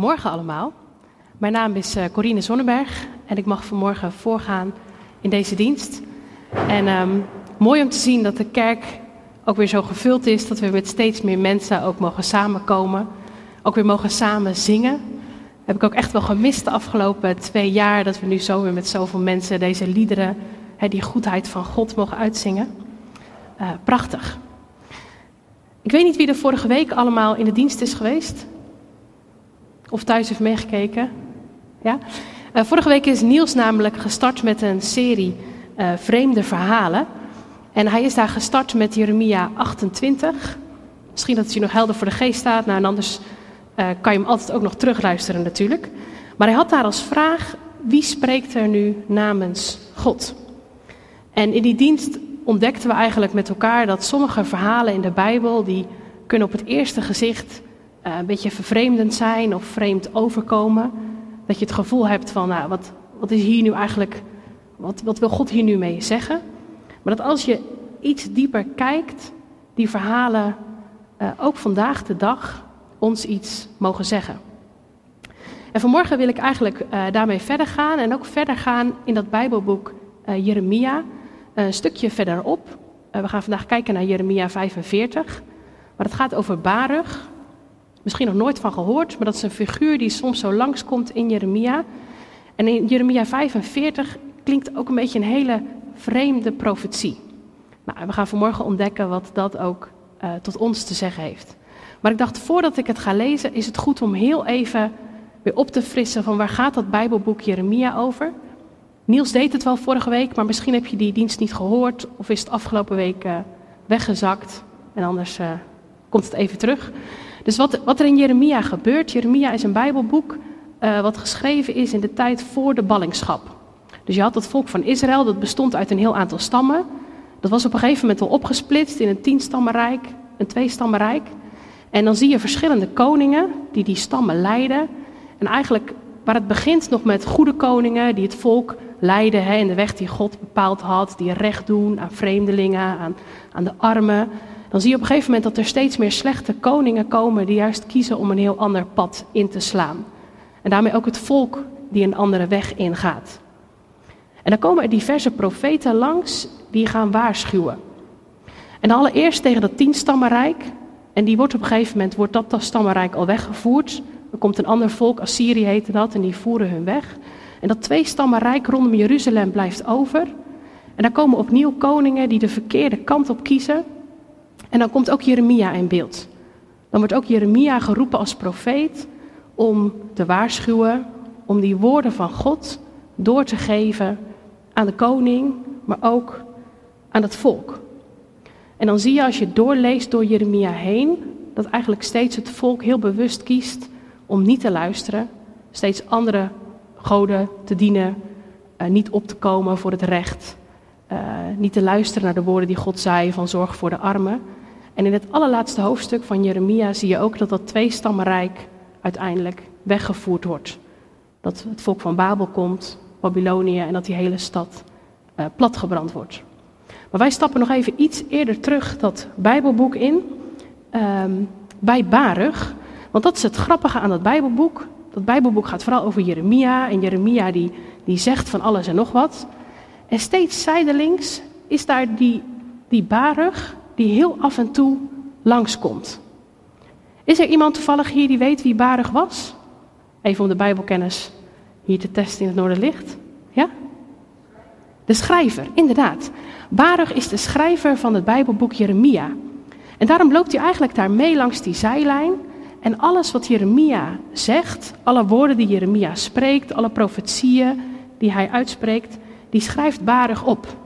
Goedemorgen allemaal. Mijn naam is uh, Corine Zonneberg en ik mag vanmorgen voorgaan in deze dienst. En um, mooi om te zien dat de kerk ook weer zo gevuld is, dat we met steeds meer mensen ook mogen samenkomen. Ook weer mogen samen zingen. Heb ik ook echt wel gemist de afgelopen twee jaar, dat we nu zo weer met zoveel mensen deze liederen, die goedheid van God mogen uitzingen. Uh, prachtig. Ik weet niet wie er vorige week allemaal in de dienst is geweest. Of thuis heeft meegekeken. Ja? Uh, vorige week is Niels namelijk gestart met een serie uh, vreemde verhalen. En hij is daar gestart met Jeremia 28. Misschien dat het je nog helder voor de geest staat. Nou, en anders uh, kan je hem altijd ook nog terugluisteren natuurlijk. Maar hij had daar als vraag, wie spreekt er nu namens God? En in die dienst ontdekten we eigenlijk met elkaar dat sommige verhalen in de Bijbel, die kunnen op het eerste gezicht uh, een beetje vervreemdend zijn of vreemd overkomen. Dat je het gevoel hebt van, nou, wat, wat is hier nu eigenlijk, wat, wat wil God hier nu mee zeggen? Maar dat als je iets dieper kijkt, die verhalen uh, ook vandaag de dag ons iets mogen zeggen. En vanmorgen wil ik eigenlijk uh, daarmee verder gaan en ook verder gaan in dat Bijbelboek Jeremia, een stukje verderop. we gaan vandaag kijken naar Jeremia 45, maar het gaat over Baruch, misschien nog nooit van gehoord, maar dat is een figuur die soms zo langskomt in Jeremia. En in Jeremia 45 klinkt ook een beetje een hele vreemde profetie. Nou, we gaan vanmorgen ontdekken wat dat ook uh, tot ons te zeggen heeft. Maar ik dacht, voordat ik het ga lezen, is het goed om heel even weer op te frissen van waar gaat dat Bijbelboek Jeremia over? Niels deed het wel vorige week, maar misschien heb je die dienst niet gehoord of is het afgelopen week uh, weggezakt. En anders uh, komt het even terug. Dus wat, wat er in Jeremia gebeurt, Jeremia is een Bijbelboek uh, wat geschreven is in de tijd voor de ballingschap. Dus je had het volk van Israël, dat bestond uit een heel aantal stammen. Dat was op een gegeven moment al opgesplitst in een tienstammenrijk, een tweestammenrijk. En dan zie je verschillende koningen die die stammen leiden. En eigenlijk waar het begint nog met goede koningen die het volk leiden hè, in de weg die God bepaald had, die recht doen aan vreemdelingen, aan, aan de armen dan zie je op een gegeven moment dat er steeds meer slechte koningen komen die juist kiezen om een heel ander pad in te slaan. En daarmee ook het volk die een andere weg ingaat. En dan komen er diverse profeten langs die gaan waarschuwen. En allereerst tegen dat tienstammenrijk. En die wordt op een gegeven moment, wordt dat stammenrijk al weggevoerd. Er komt een ander volk, Assyrië heette dat, en die voeren hun weg. En dat tweestammenrijk rondom Jeruzalem blijft over. En daar komen opnieuw koningen die de verkeerde kant op kiezen. En dan komt ook Jeremia in beeld. Dan wordt ook Jeremia geroepen als profeet om te waarschuwen, om die woorden van God door te geven aan de koning, maar ook aan het volk. En dan zie je als je doorleest door Jeremia heen, dat eigenlijk steeds het volk heel bewust kiest om niet te luisteren, steeds andere goden te dienen, uh, niet op te komen voor het recht, uh, niet te luisteren naar de woorden die God zei van zorg voor de armen. En in het allerlaatste hoofdstuk van Jeremia zie je ook dat dat tweestammenrijk uiteindelijk weggevoerd wordt. Dat het volk van Babel komt, Babylonië, en dat die hele stad uh, platgebrand wordt. Maar wij stappen nog even iets eerder terug dat Bijbelboek in, um, bij Baruch. Want dat is het grappige aan dat Bijbelboek. Dat Bijbelboek gaat vooral over Jeremia. En Jeremia die, die zegt van alles en nog wat. En steeds zijdelings is daar die, die Baruch, die heel af en toe langskomt. Is er iemand toevallig hier die weet wie Baruch was? Even om de Bijbelkennis hier te testen in het Noorderlicht. Ja? De schrijver, inderdaad. Baruch is de schrijver van het Bijbelboek Jeremia. En daarom loopt hij eigenlijk daar mee langs die zijlijn. En alles wat Jeremia zegt, alle woorden die Jeremia spreekt, alle profetieën die hij uitspreekt, die schrijft Baruch op.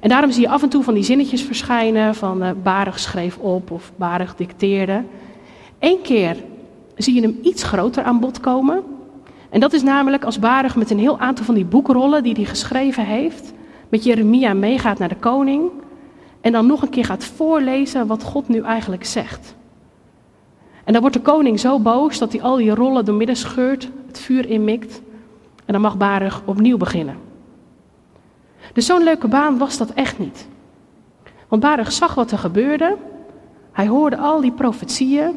En daarom zie je af en toe van die zinnetjes verschijnen van uh, Barig schreef op of Barig dicteerde. Eén keer zie je hem iets groter aan bod komen. En dat is namelijk als Barig met een heel aantal van die boekrollen die hij geschreven heeft, met Jeremia meegaat naar de koning. En dan nog een keer gaat voorlezen wat God nu eigenlijk zegt. En dan wordt de koning zo boos dat hij al die rollen doormidden scheurt, het vuur inmikt. En dan mag Barig opnieuw beginnen. Dus zo'n leuke baan was dat echt niet. Want Baruch zag wat er gebeurde. Hij hoorde al die profetieën.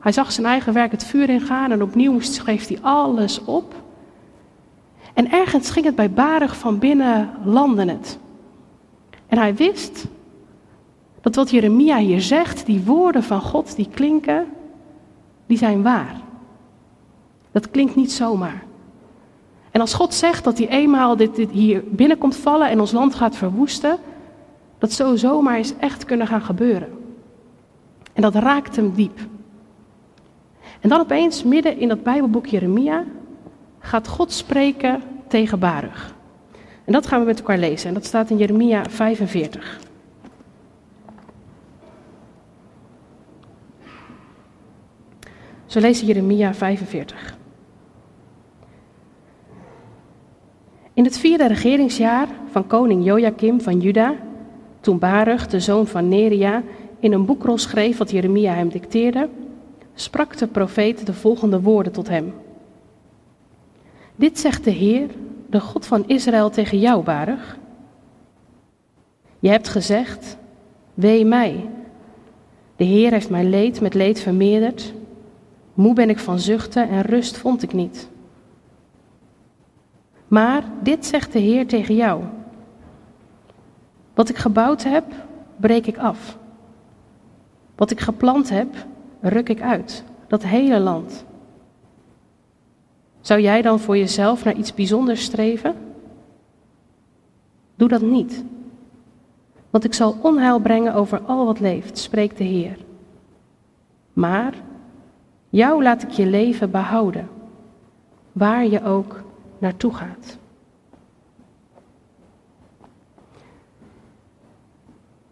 Hij zag zijn eigen werk het vuur ingaan en opnieuw schreef hij alles op. En ergens ging het bij Barig van binnen landen het. En hij wist dat wat Jeremia hier zegt, die woorden van God, die klinken, die zijn waar. Dat klinkt niet zomaar. En als God zegt dat hij eenmaal dit, hier binnenkomt vallen en ons land gaat verwoesten, dat zo zomaar is echt kunnen gaan gebeuren. En dat raakt hem diep. En dan opeens, midden in dat Bijbelboek Jeremia, gaat God spreken tegen Baruch. En dat gaan we met elkaar lezen. En dat staat in Jeremia 45. Zo lezen Jeremia 45. In het vierde regeringsjaar van koning Joachim van Juda, toen Baruch, de zoon van Neria, in een boekrol schreef wat Jeremia hem dicteerde, sprak de profeet de volgende woorden tot hem. Dit zegt de Heer, de God van Israël tegen jou, Baruch. Je hebt gezegd, wee mij. De Heer heeft mijn leed met leed vermeerderd. Moe ben ik van zuchten en rust vond ik niet. Maar dit zegt de Heer tegen jou. Wat ik gebouwd heb, breek ik af. Wat ik geplant heb, ruk ik uit. Dat hele land. Zou jij dan voor jezelf naar iets bijzonders streven? Doe dat niet. Want ik zal onheil brengen over al wat leeft, spreekt de Heer. Maar jou laat ik je leven behouden, waar je ook naartoe gaat.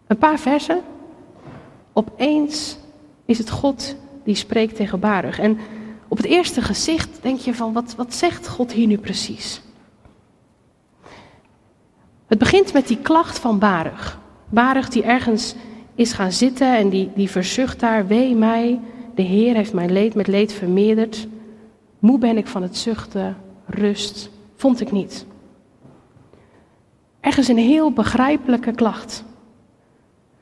Een paar versen. Opeens is het God die spreekt tegen Baruch. En op het eerste gezicht denk je van, wat, wat zegt God hier nu precies? Het begint met die klacht van Baruch. Baruch die ergens is gaan zitten en die, die verzucht daar, wee mij, de Heer heeft mijn leed met leed vermeerderd. Moe ben ik van het zuchten, rust vond ik niet. Ergens een heel begrijpelijke klacht.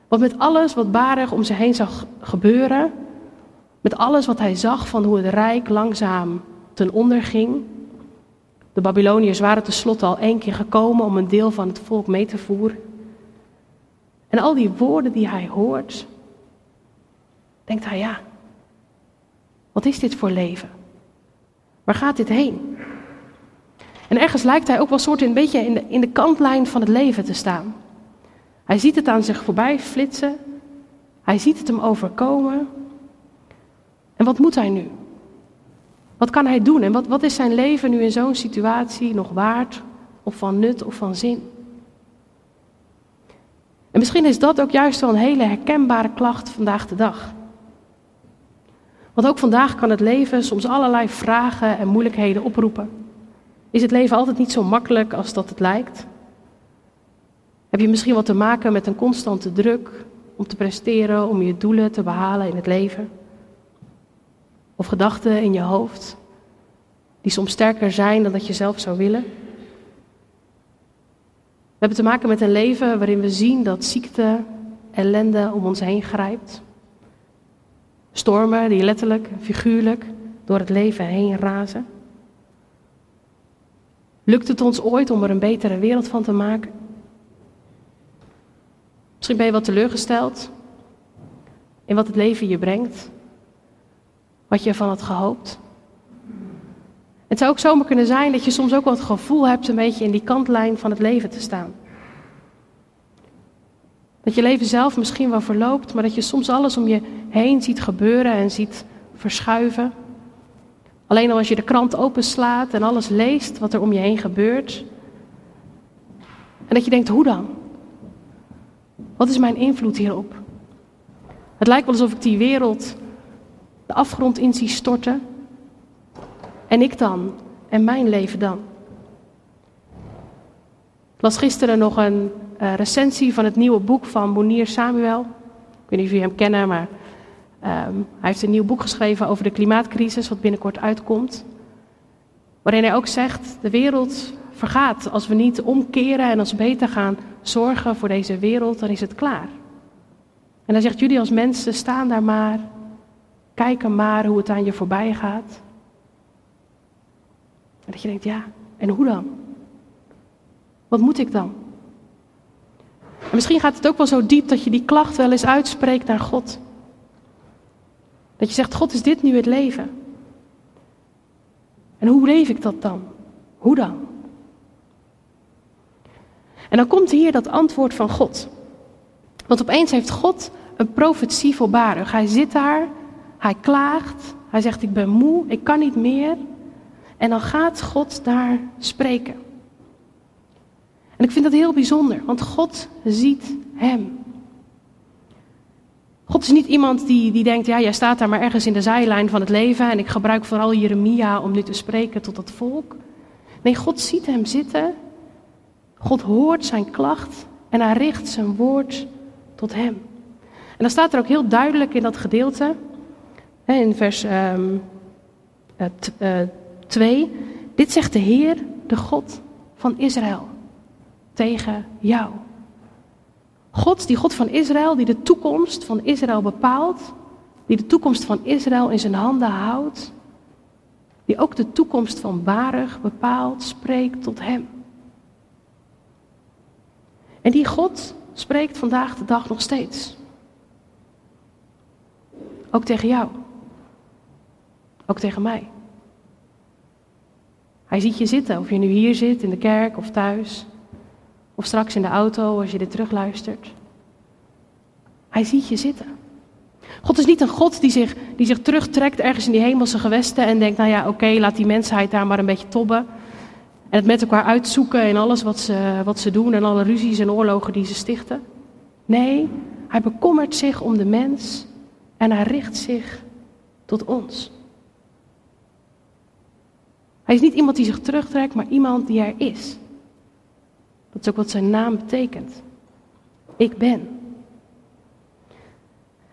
Want met alles wat Baruch om zich heen zag gebeuren, met alles wat hij zag van hoe het rijk langzaam ten onder ging. De Babyloniërs waren tenslotte al één keer gekomen om een deel van het volk mee te voeren. En al die woorden die hij hoort, denkt hij ja, wat is dit voor leven? Waar gaat dit heen? En ergens lijkt hij ook wel soort een beetje in de, kantlijn van het leven te staan. Hij ziet het aan zich voorbij flitsen. Hij ziet het hem overkomen. En wat moet hij nu? Wat kan hij doen en wat, wat is zijn leven nu in zo'n situatie nog waard of van nut of van zin? En misschien is dat ook juist wel een hele herkenbare klacht vandaag de dag. Want ook vandaag kan het leven soms allerlei vragen en moeilijkheden oproepen. Is het leven altijd niet zo makkelijk als dat het lijkt? Heb je misschien wat te maken met een constante druk om te presteren, om je doelen te behalen in het leven? Of gedachten in je hoofd die soms sterker zijn dan dat je zelf zou willen? We hebben te maken met een leven waarin we zien dat ziekte, ellende om ons heen grijpt. Stormen die letterlijk figuurlijk door het leven heen razen. Lukt het ons ooit om er een betere wereld van te maken? Misschien ben je wat teleurgesteld in wat het leven je brengt, wat je ervan had gehoopt. Het zou ook zomaar kunnen zijn dat je soms ook wel het gevoel hebt een beetje in die kantlijn van het leven te staan. Dat je leven zelf misschien wel verloopt, maar dat je soms alles om je heen ziet gebeuren en ziet verschuiven. Alleen al als je de krant openslaat en alles leest wat er om je heen gebeurt. En dat je denkt, hoe dan? Wat is mijn invloed hierop? Het lijkt wel alsof ik die wereld de afgrond in zie storten. En ik dan? En mijn leven dan? Ik las gisteren nog een uh, recensie van het nieuwe boek van Monier Samuel. Ik weet niet of jullie hem kennen, maar um, hij heeft een nieuw boek geschreven over de klimaatcrisis, wat binnenkort uitkomt. Waarin hij ook zegt: de wereld vergaat. Als we niet omkeren en als beter gaan zorgen voor deze wereld, dan is het klaar. En hij zegt: jullie als mensen staan daar maar Kijken maar hoe het aan je voorbij gaat. En dat je denkt, ja, en hoe dan? Wat moet ik dan? En misschien gaat het ook wel zo diep dat je die klacht wel eens uitspreekt naar God. Dat je zegt, God, is dit nu het leven? En hoe leef ik dat dan? Hoe dan? En dan komt hier dat antwoord van God. Want opeens heeft God een profetie voorbarig. Hij zit daar, hij klaagt, hij zegt ik ben moe, ik kan niet meer. En dan gaat God daar spreken. En ik vind dat heel bijzonder, want God ziet hem. God is niet iemand die, die denkt, ja, jij staat daar maar ergens in de zijlijn van het leven en ik gebruik vooral Jeremia om nu te spreken tot het volk. Nee, God ziet hem zitten, God hoort zijn klacht en hij richt zijn woord tot hem. En dan staat er ook heel duidelijk in dat gedeelte, in vers um, uh, 2, dit zegt de Heer, de God van Israël, tegen jou. God, die God van Israël, die de toekomst van Israël bepaalt, die de toekomst van Israël in zijn handen houdt, die ook de toekomst van Baruch bepaalt, spreekt tot hem. En die God spreekt vandaag de dag nog steeds. Ook tegen jou. Ook tegen mij. Hij ziet je zitten, of je nu hier zit, in de kerk of thuis. Of straks in de auto als je dit terugluistert. Hij ziet je zitten. God is niet een God die zich, die zich terugtrekt ergens in die hemelse gewesten en denkt, nou ja, oké, laat die mensheid daar maar een beetje tobben. En het met elkaar uitzoeken en alles wat ze, wat ze doen en alle ruzies en oorlogen die ze stichten. Nee, hij bekommert zich om de mens en hij richt zich tot ons. Hij is niet iemand die zich terugtrekt, maar iemand die er is. Dat is ook wat zijn naam betekent. Ik ben.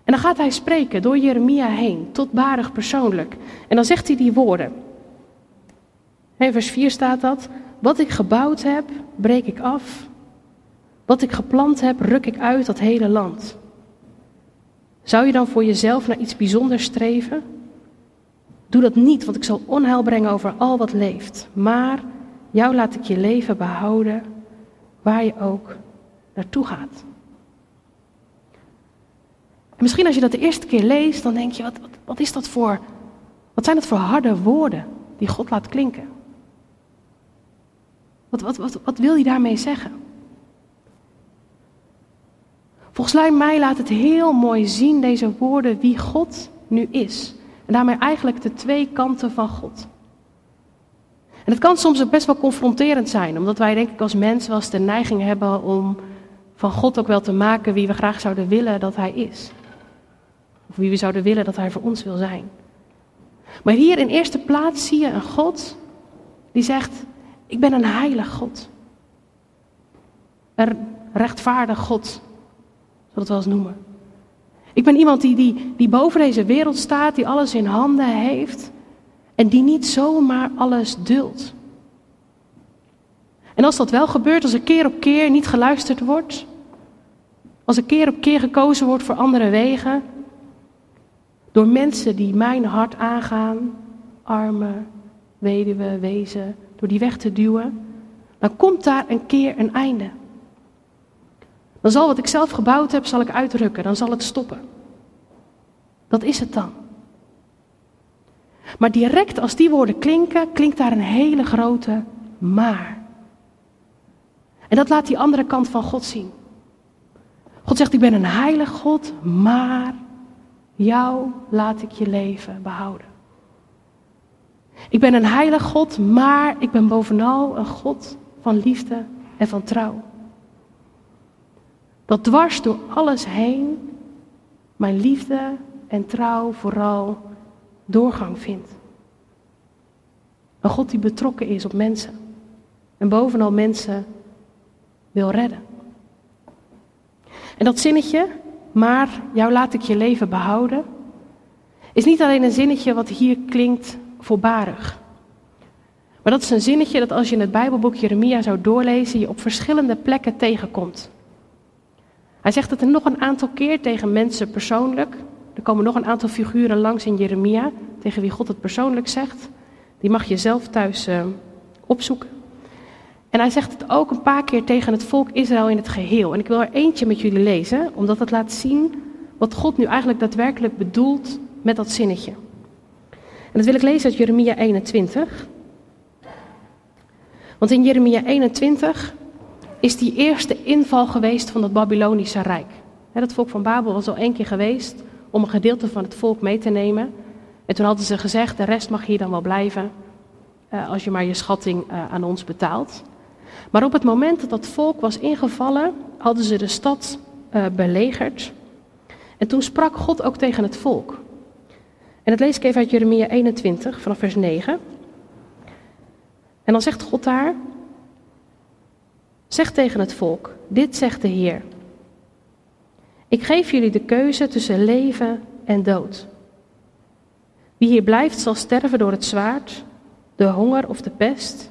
En dan gaat hij spreken door Jeremia heen, tot Barig persoonlijk. En dan zegt hij die woorden. In vers 4 staat dat. Wat ik gebouwd heb, breek ik af. Wat ik geplant heb, ruk ik uit dat hele land. Zou je dan voor jezelf naar iets bijzonders streven? Doe dat niet, want ik zal onheil brengen over al wat leeft. Maar jou laat ik je leven behouden waar je ook naartoe gaat. En misschien als je dat de eerste keer leest, dan denk je, wat, wat, wat is dat voor, wat zijn dat voor harde woorden die God laat klinken? Wat, wat, wat, wat wil hij daarmee zeggen? Volgens mij laat het heel mooi zien, deze woorden, wie God nu is. En daarmee eigenlijk de twee kanten van God. En het kan soms ook best wel confronterend zijn, omdat wij denk ik als mens wel eens de neiging hebben om van God ook wel te maken wie we graag zouden willen dat Hij is. Of wie we zouden willen dat Hij voor ons wil zijn. Maar hier in eerste plaats zie je een God die zegt, ik ben een heilig God. Een rechtvaardig God, zullen we het wel eens noemen. Ik ben iemand die, die, die boven deze wereld staat, die alles in handen heeft en die niet zomaar alles duldt. En als dat wel gebeurt, als er keer op keer niet geluisterd wordt, als er keer op keer gekozen wordt voor andere wegen, door mensen die mijn hart aangaan, armen, weduwen, wezen, door die weg te duwen, dan komt daar een keer een einde. Dan zal wat ik zelf gebouwd heb, zal ik uitrukken, dan zal het stoppen. Dat is het dan. Maar direct als die woorden klinken, klinkt daar een hele grote maar. En dat laat die andere kant van God zien. God zegt, ik ben een heilig God, maar jou laat ik je leven behouden. Ik ben een heilig God, maar ik ben bovenal een God van liefde en van trouw. Dat dwars door alles heen mijn liefde en trouw vooral doorgang vindt. Een God die betrokken is op mensen en bovenal mensen wil redden. En dat zinnetje, maar jou laat ik je leven behouden, is niet alleen een zinnetje wat hier klinkt voorbarig. Maar dat is een zinnetje dat als je in het Bijbelboek Jeremia zou doorlezen, je op verschillende plekken tegenkomt. Hij zegt het er nog een aantal keer tegen mensen persoonlijk, Er komen nog een aantal figuren langs in Jeremia, tegen wie God het persoonlijk zegt. Die mag je zelf thuis uh, opzoeken. En hij zegt het ook een paar keer tegen het volk Israël in het geheel. En ik wil er eentje met jullie lezen, omdat het laat zien wat God nu eigenlijk daadwerkelijk bedoelt met dat zinnetje. En dat wil ik lezen uit Jeremia 21. Want in Jeremia 21 is die eerste inval geweest van het Babylonische Rijk. Het volk van Babel was al één keer geweest om een gedeelte van het volk mee te nemen. En toen hadden ze gezegd, de rest mag hier dan wel blijven, eh, als je maar je schatting eh, aan ons betaalt. Maar op het moment dat dat volk was ingevallen, hadden ze de stad uh, belegerd. En toen sprak God ook tegen het volk. En dat lees ik even uit Jeremia 21, vanaf vers 9. En dan zegt God daar: Zeg tegen het volk: Dit zegt de Heer. Ik geef jullie de keuze tussen leven en dood. Wie hier blijft zal sterven door het zwaard, de honger of de pest.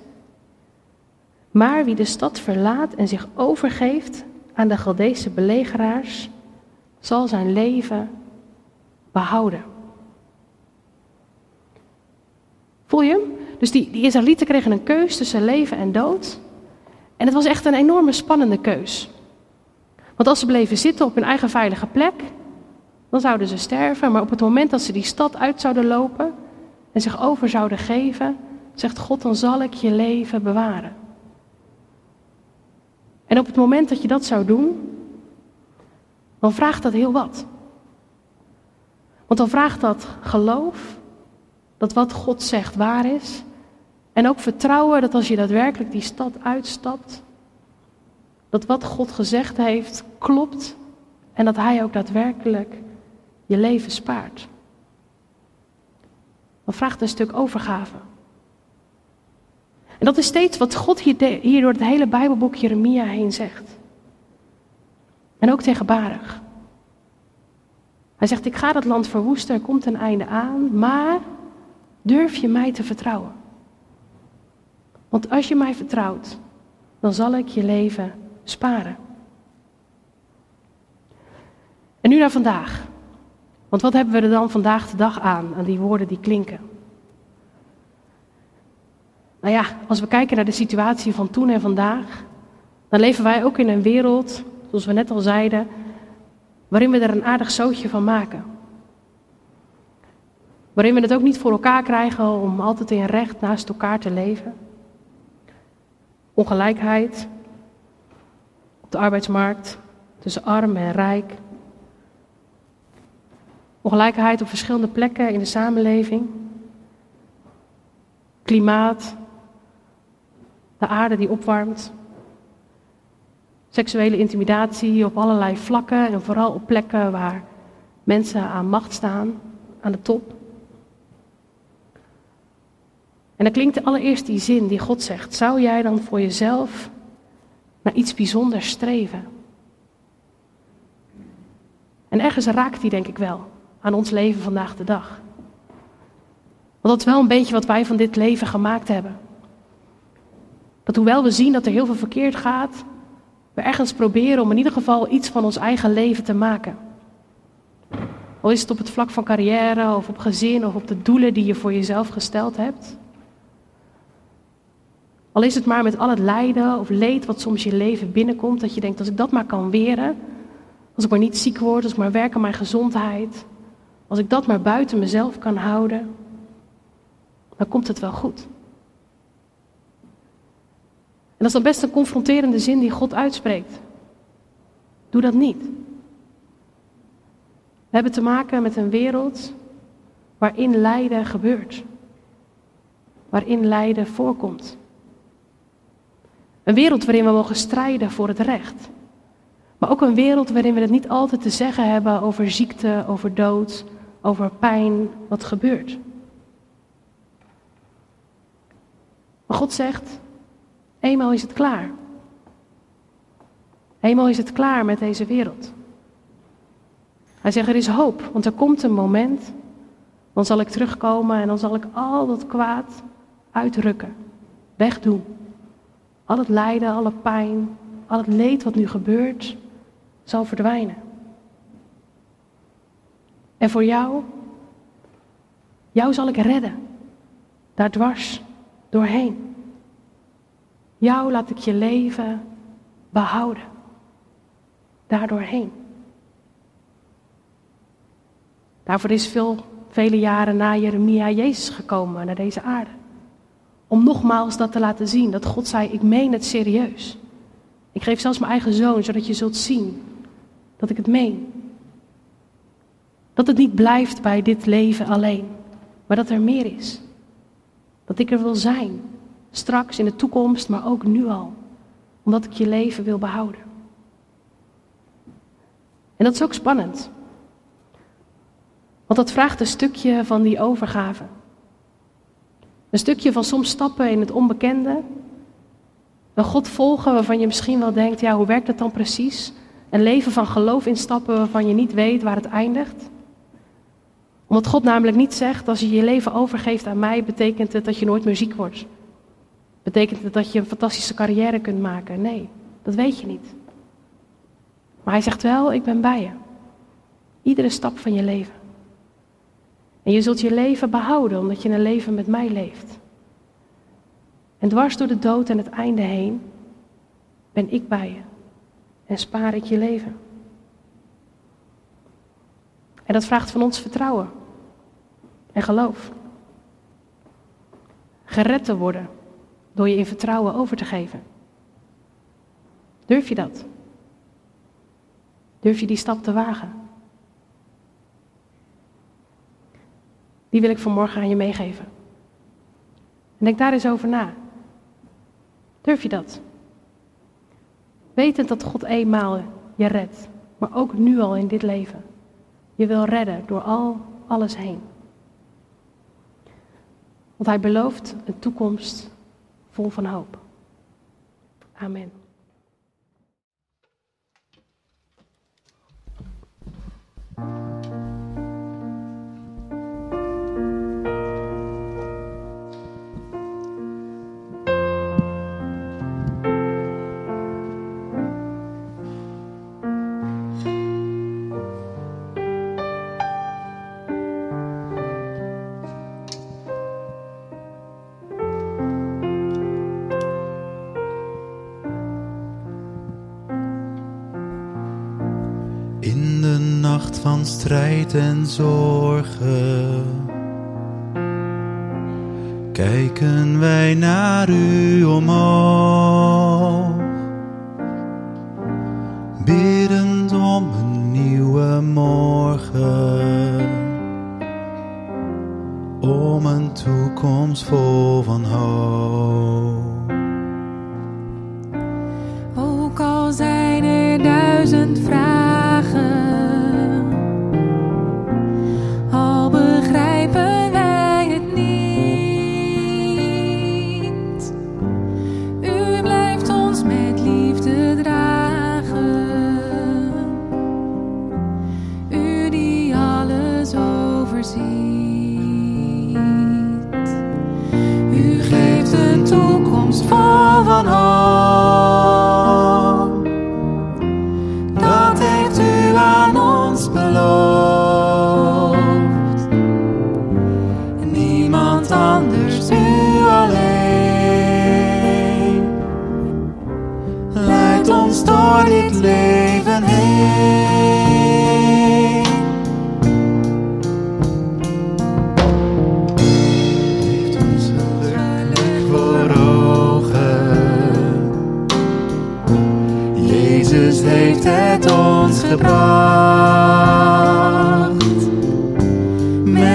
Maar wie de stad verlaat en zich overgeeft aan de Galdeese belegeraars, zal zijn leven behouden. Voel je hem? Dus die, die Israëlieten kregen een keus tussen leven en dood. En het was echt een enorme spannende keus. Want als ze bleven zitten op hun eigen veilige plek, dan zouden ze sterven. Maar op het moment dat ze die stad uit zouden lopen en zich over zouden geven, zegt God, dan zal ik je leven bewaren. En op het moment dat je dat zou doen, dan vraagt dat heel wat. Want dan vraagt dat geloof, dat wat God zegt waar is. En ook vertrouwen dat als je daadwerkelijk die stad uitstapt, dat wat God gezegd heeft klopt en dat Hij ook daadwerkelijk je leven spaart. Dan vraagt een stuk overgave. En dat is steeds wat God hier, door het hele Bijbelboek Jeremia heen zegt. En ook tegen Baruch. Hij zegt, ik ga dat land verwoesten, er komt een einde aan, maar durf je mij te vertrouwen? Want als je mij vertrouwt, dan zal ik je leven sparen. En nu naar vandaag. Want wat hebben we er dan vandaag de dag aan, aan die woorden die klinken? Nou ja, als we kijken naar de situatie van toen en vandaag, dan leven wij ook in een wereld, zoals we net al zeiden, waarin we er een aardig zootje van maken. Waarin we het ook niet voor elkaar krijgen om altijd in recht naast elkaar te leven. Ongelijkheid op de arbeidsmarkt tussen arm en rijk. Ongelijkheid op verschillende plekken in de samenleving. Klimaat, de aarde die opwarmt. Seksuele intimidatie op allerlei vlakken en vooral op plekken waar mensen aan macht staan, aan de top. En dan klinkt allereerst die zin die God zegt: Zou jij dan voor jezelf naar iets bijzonders streven? En ergens raakt die denk ik wel aan ons leven vandaag de dag. Want dat is wel een beetje wat wij van dit leven gemaakt hebben. Dat hoewel we zien dat er heel veel verkeerd gaat, we ergens proberen om in ieder geval iets van ons eigen leven te maken. Al is het op het vlak van carrière of op gezin of op de doelen die je voor jezelf gesteld hebt. Al is het maar met al het lijden of leed wat soms je leven binnenkomt, dat je denkt, als ik dat maar kan weren, als ik maar niet ziek word, als ik maar werk aan mijn gezondheid, als ik dat maar buiten mezelf kan houden, dan komt het wel goed. En dat is dan best een confronterende zin die God uitspreekt. Doe dat niet. We hebben te maken met een wereld waarin lijden gebeurt. Waarin lijden voorkomt. Een wereld waarin we mogen strijden voor het recht. Maar ook een wereld waarin we het niet altijd te zeggen hebben over ziekte, over dood, over pijn, wat gebeurt. Maar God zegt, eenmaal is het klaar. Eenmaal is het klaar met deze wereld. Hij zegt, er is hoop, want er komt een moment, dan zal ik terugkomen en dan zal ik al dat kwaad uitrukken, wegdoen. Al het lijden, alle pijn, al het leed wat nu gebeurt, zal verdwijnen. En voor jou, jou zal ik redden. Daar dwars doorheen. Jou laat ik je leven behouden. Daar doorheen. Daarvoor is veel, vele jaren na Jeremia Jezus gekomen naar deze aarde. Om nogmaals dat te laten zien, dat God zei, ik meen het serieus. Ik geef zelfs mijn eigen zoon, zodat je zult zien dat ik het meen. Dat het niet blijft bij dit leven alleen, maar dat er meer is. Dat ik er wil zijn, straks in de toekomst, maar ook nu al. Omdat ik je leven wil behouden. En dat is ook spannend. Want dat vraagt een stukje van die overgave. Een stukje van soms stappen in het onbekende. Een God volgen waarvan je misschien wel denkt, ja, hoe werkt dat dan precies? Een leven van geloof instappen waarvan je niet weet waar het eindigt. Omdat God namelijk niet zegt, als je je leven overgeeft aan mij, betekent het dat je nooit meer ziek wordt. Betekent het dat je een fantastische carrière kunt maken? Nee, dat weet je niet. Maar hij zegt wel, ik ben bij je. Iedere stap van je leven. En je zult je leven behouden omdat je een leven met mij leeft. En dwars door de dood en het einde heen ben ik bij je en spaar ik je leven. En dat vraagt van ons vertrouwen en geloof. Gered te worden door je in vertrouwen over te geven. Durf je dat? Durf je die stap te wagen? Die wil ik vanmorgen aan je meegeven. En denk daar eens over na. Durf je dat? Wetend dat God eenmaal je redt, maar ook nu al in dit leven. Je wil redden door al alles heen. Want hij belooft een toekomst vol van hoop. Amen. Van strijd en zorgen. Kijken wij naar u omhoog, biddend om een nieuwe morgen, om een toekomst vol van hoop.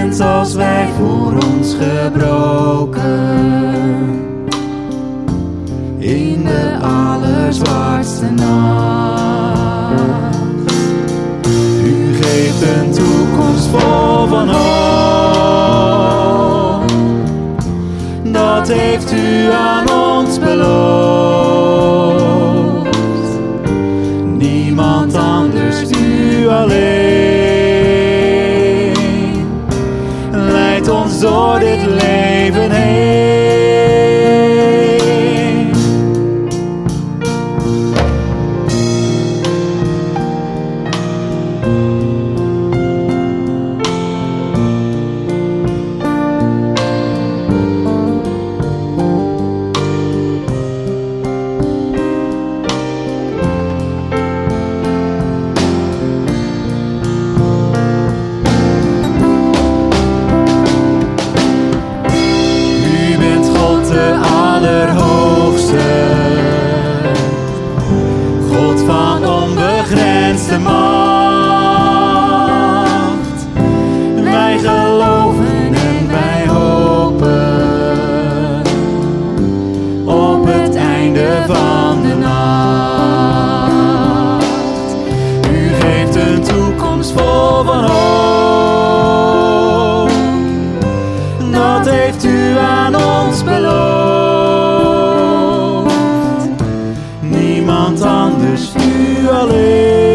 Als wij voor ons gebroken. In de allerzwaarste nacht. U geeft een toekomst vol van hoop. Dat heeft u aan ons beloofd. dat heeft u aan ons beloofd. Niemand anders, u alleen.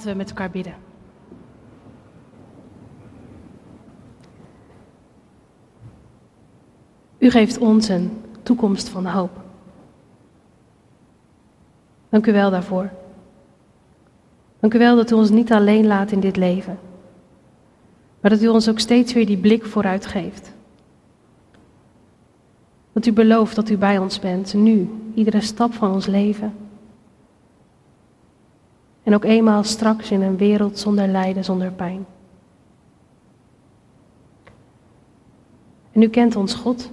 Laten we met elkaar bidden. U geeft ons een toekomst van hoop. Dank u wel daarvoor. Dank u wel dat u ons niet alleen laat in dit leven, maar dat u ons ook steeds weer die blik vooruit geeft. Dat u belooft dat u bij ons bent, nu, iedere stap van ons leven. En ook eenmaal straks in een wereld zonder lijden, zonder pijn. En u kent ons God.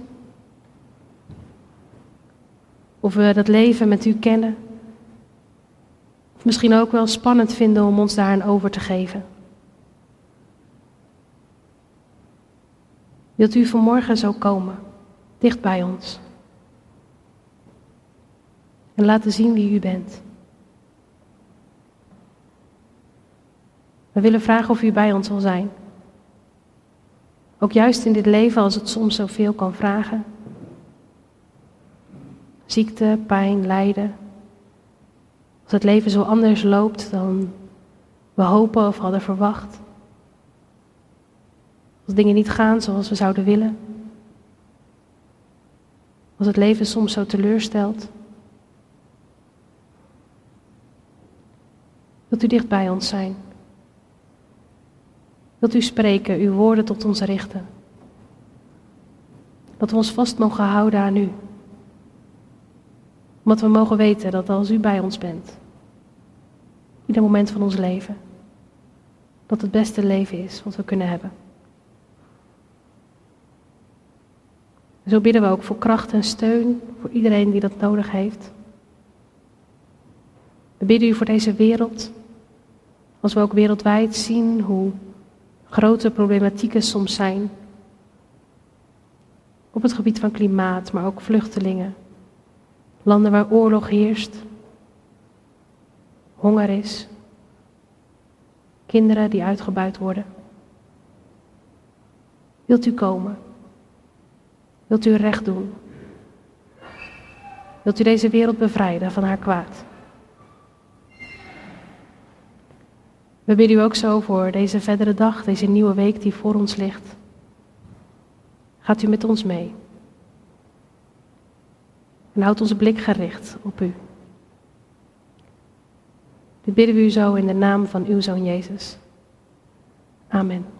Of we dat leven met u kennen. Of misschien ook wel spannend vinden om ons daaraan over te geven. Wilt u vanmorgen zo komen, dicht bij ons. En laten zien wie u bent. We willen vragen of u bij ons wil zijn. Ook juist in dit leven als het soms zoveel kan vragen. Ziekte, pijn, lijden. Als het leven zo anders loopt dan we hopen of hadden verwacht. Als dingen niet gaan zoals we zouden willen. Als het leven soms zo teleurstelt. Wilt u dicht bij ons zijn? Wilt u spreken, uw woorden tot ons richten? Dat we ons vast mogen houden aan u. Omdat we mogen weten dat als u bij ons bent, ieder moment van ons leven, dat het beste leven is wat we kunnen hebben. Zo bidden we ook voor kracht en steun voor iedereen die dat nodig heeft. We bidden u voor deze wereld, als we ook wereldwijd zien hoe grote problematieken soms zijn. Op het gebied van klimaat, maar ook vluchtelingen. Landen waar oorlog heerst, honger is, kinderen die uitgebuit worden. Wilt u komen? Wilt u recht doen? Wilt u deze wereld bevrijden van haar kwaad? We bidden u ook zo voor deze verdere dag, deze nieuwe week die voor ons ligt. Gaat u met ons mee. En houd onze blik gericht op u. Dit bidden we u zo in de naam van uw Zoon Jezus. Amen.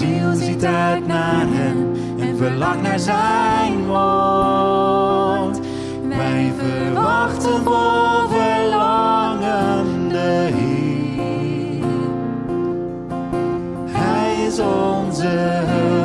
ziel ziet uit naar hem en verlangt naar zijn woord. Wij verwachten vol verlangen de Hij is onze hulp.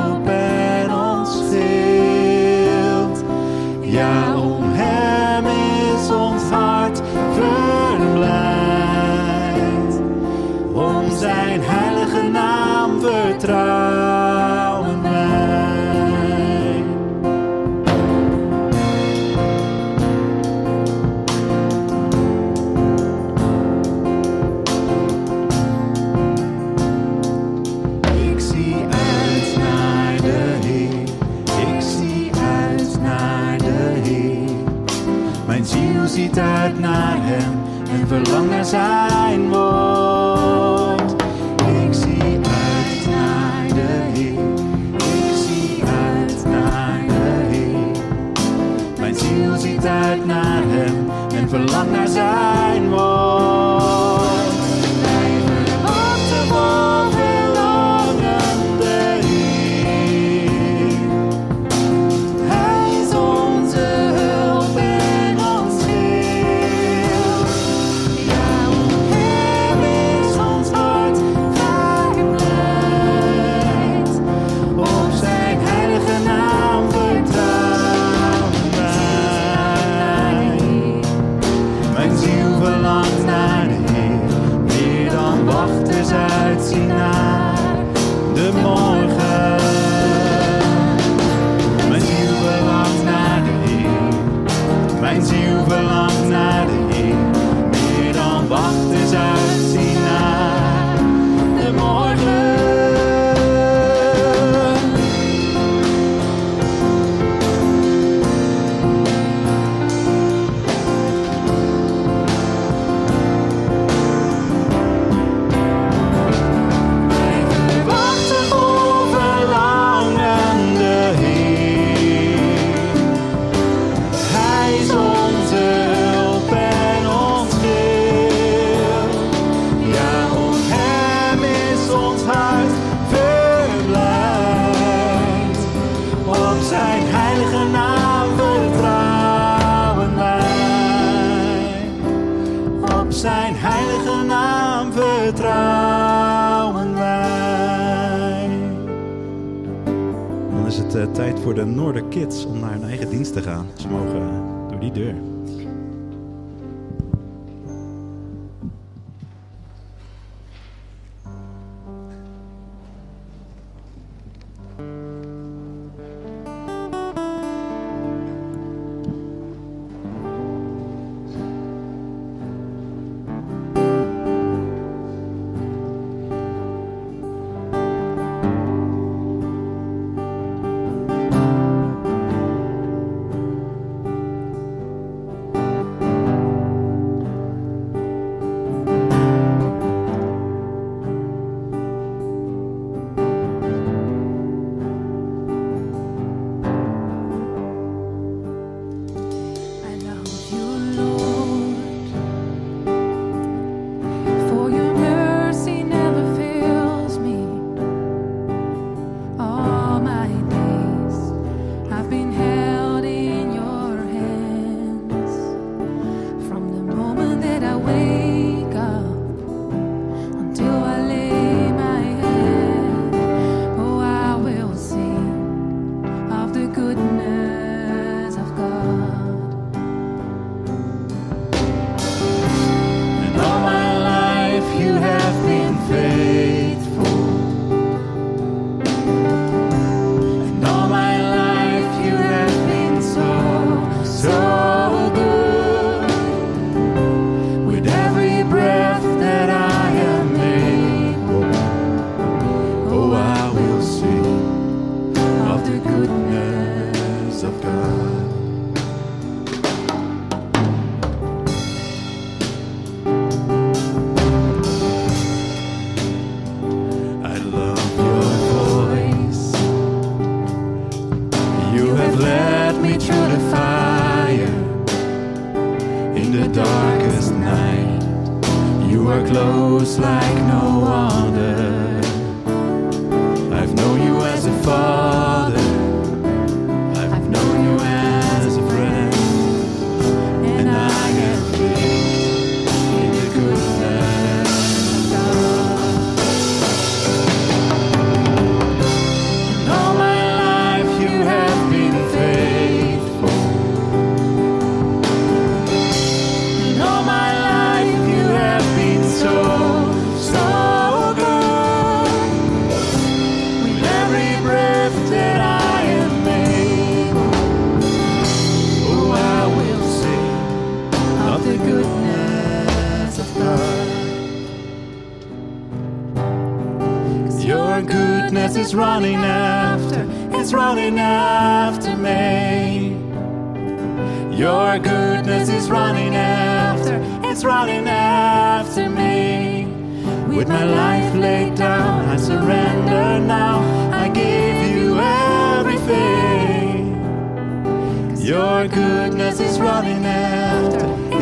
uit naar hem en verlangen zijn woord.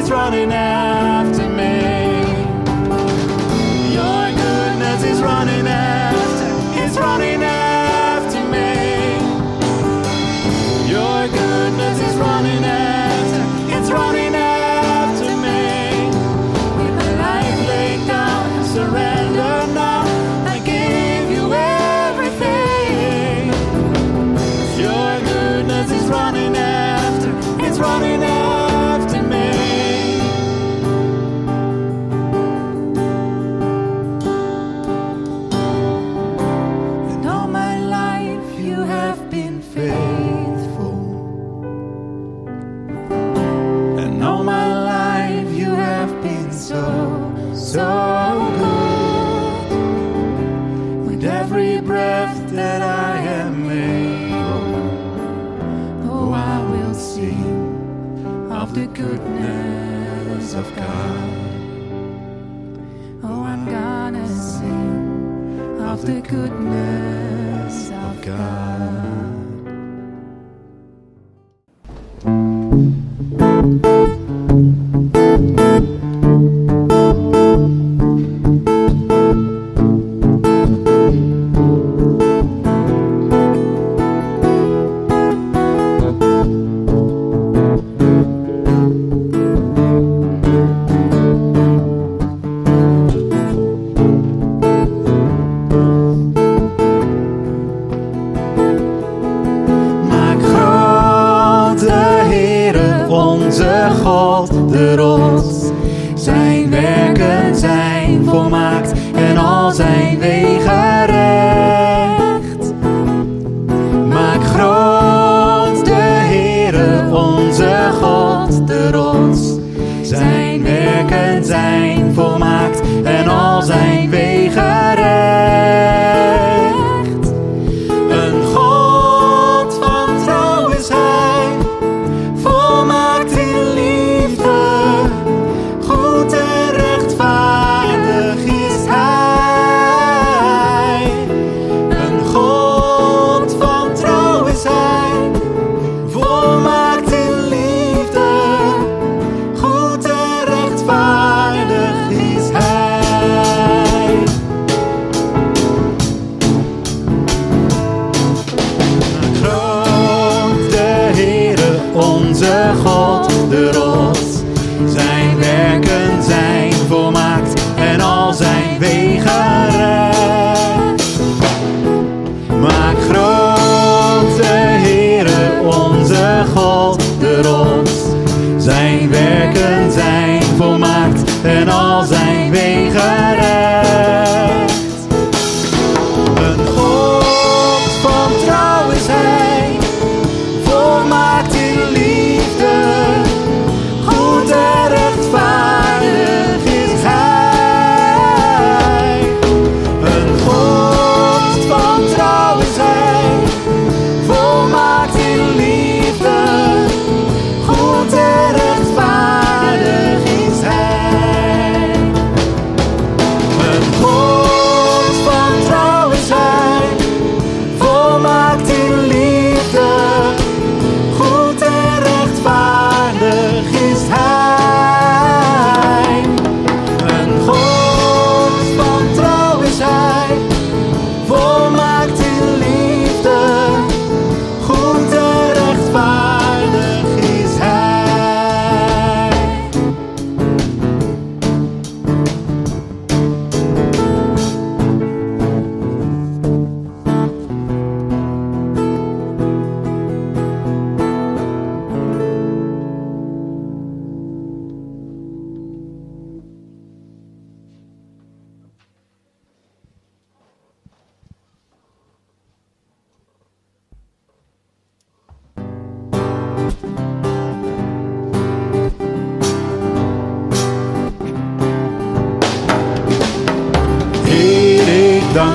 It's running out.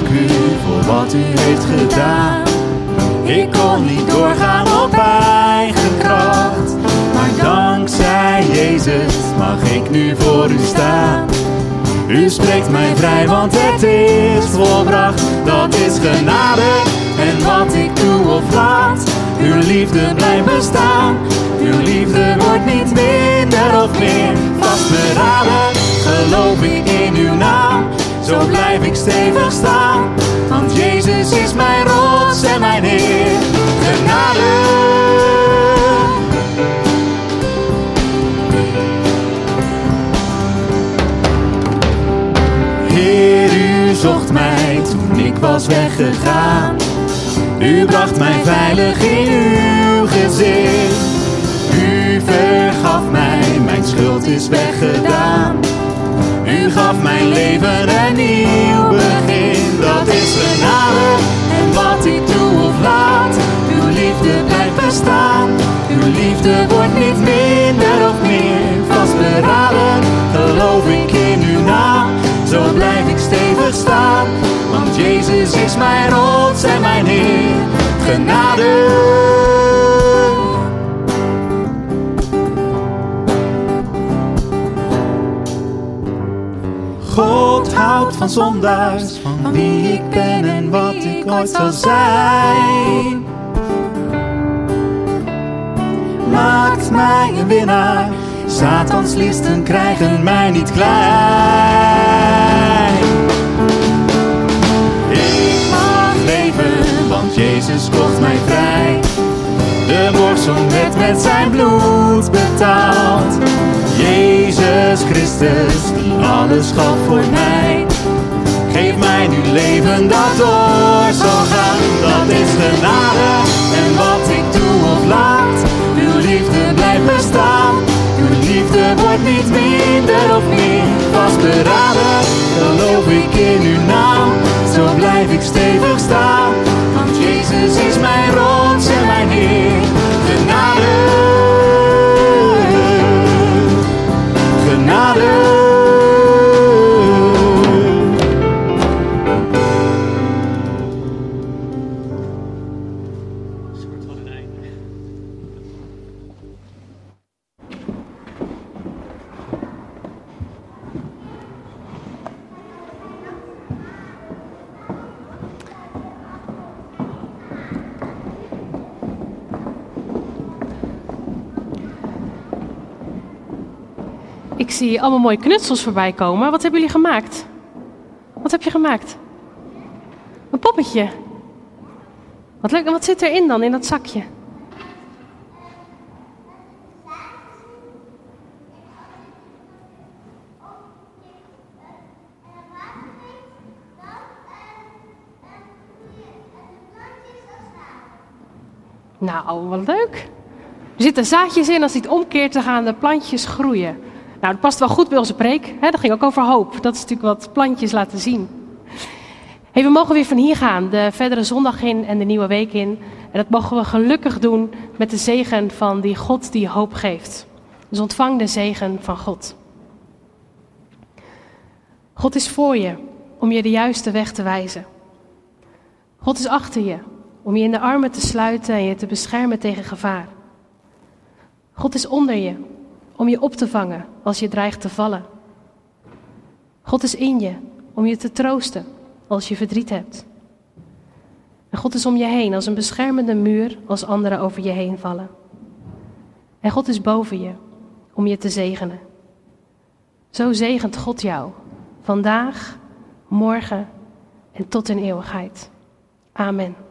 Dank u voor wat u heeft gedaan. Ik kon niet doorgaan op eigen kracht. Maar dankzij Jezus mag ik nu voor u staan. U spreekt mij vrij, want het is volbracht. Dat is genade. En wat ik doe of laat, uw liefde blijft bestaan. Uw liefde wordt niet minder of meer vastberaden. Geloof ik in uw naam, zo blijf ik stevig staan. Want Jezus is mijn rots en mijn Heer. Genade. Heer, u zocht mij toen ik was weggegaan. U bracht mij veilig in uw gezicht. U vergaf mij, mijn schuld is weggedaan. U gaf mijn leven een nieuw begin. Dat is genade. En wat ik doe of laat, uw liefde blijft bestaan. Uw liefde wordt niet minder of meer vastberaden. Geloof ik in uw naam, zo blijf ik stevig staan. Want Jezus is mijn rots en mijn Heer. Genade. God houdt van zondaars, van wie ik ben en wat ik ooit zal zijn. Maakt mij een winnaar, Satans listen krijgen mij niet klein. Ik mag leven, want Jezus kocht mij vrij en wordt zo net met zijn bloed betaald. Jezus Christus, die alles gaf voor mij. Geef mij nu leven dat door zal gaan. Dat is genade en wat ik doe of laat. Uw liefde blijft bestaan. Uw liefde wordt niet minder of meer vastberaden. Dan loop ik in uw naam, zo blijf ik stevig staan. Want Jezus is mijn rots en mijn Heer. Genade, zie allemaal mooie knutsels voorbij komen. Wat hebben jullie gemaakt? Wat heb je gemaakt? Een poppetje. Wat leuk. En wat zit erin dan, in dat zakje? Nou, wat leuk. Er zitten zaadjes in, als hij het omkeert, dan gaan de plantjes groeien. Nou, dat past wel goed bij onze preek. Hè? Dat ging ook over hoop. Dat is natuurlijk wat plantjes laten zien. Hey, we mogen weer van hier gaan, de verdere zondag in en de nieuwe week in. En dat mogen we gelukkig doen met de zegen van die God die hoop geeft. Dus ontvang de zegen van God. God is voor je om je de juiste weg te wijzen. God is achter je om je in de armen te sluiten en je te beschermen tegen gevaar. God is onder je om je op te vangen als je dreigt te vallen. God is in je om je te troosten als je verdriet hebt. En God is om je heen als een beschermende muur als anderen over je heen vallen. En God is boven je om je te zegenen. Zo zegent God jou vandaag, morgen en tot in eeuwigheid. Amen.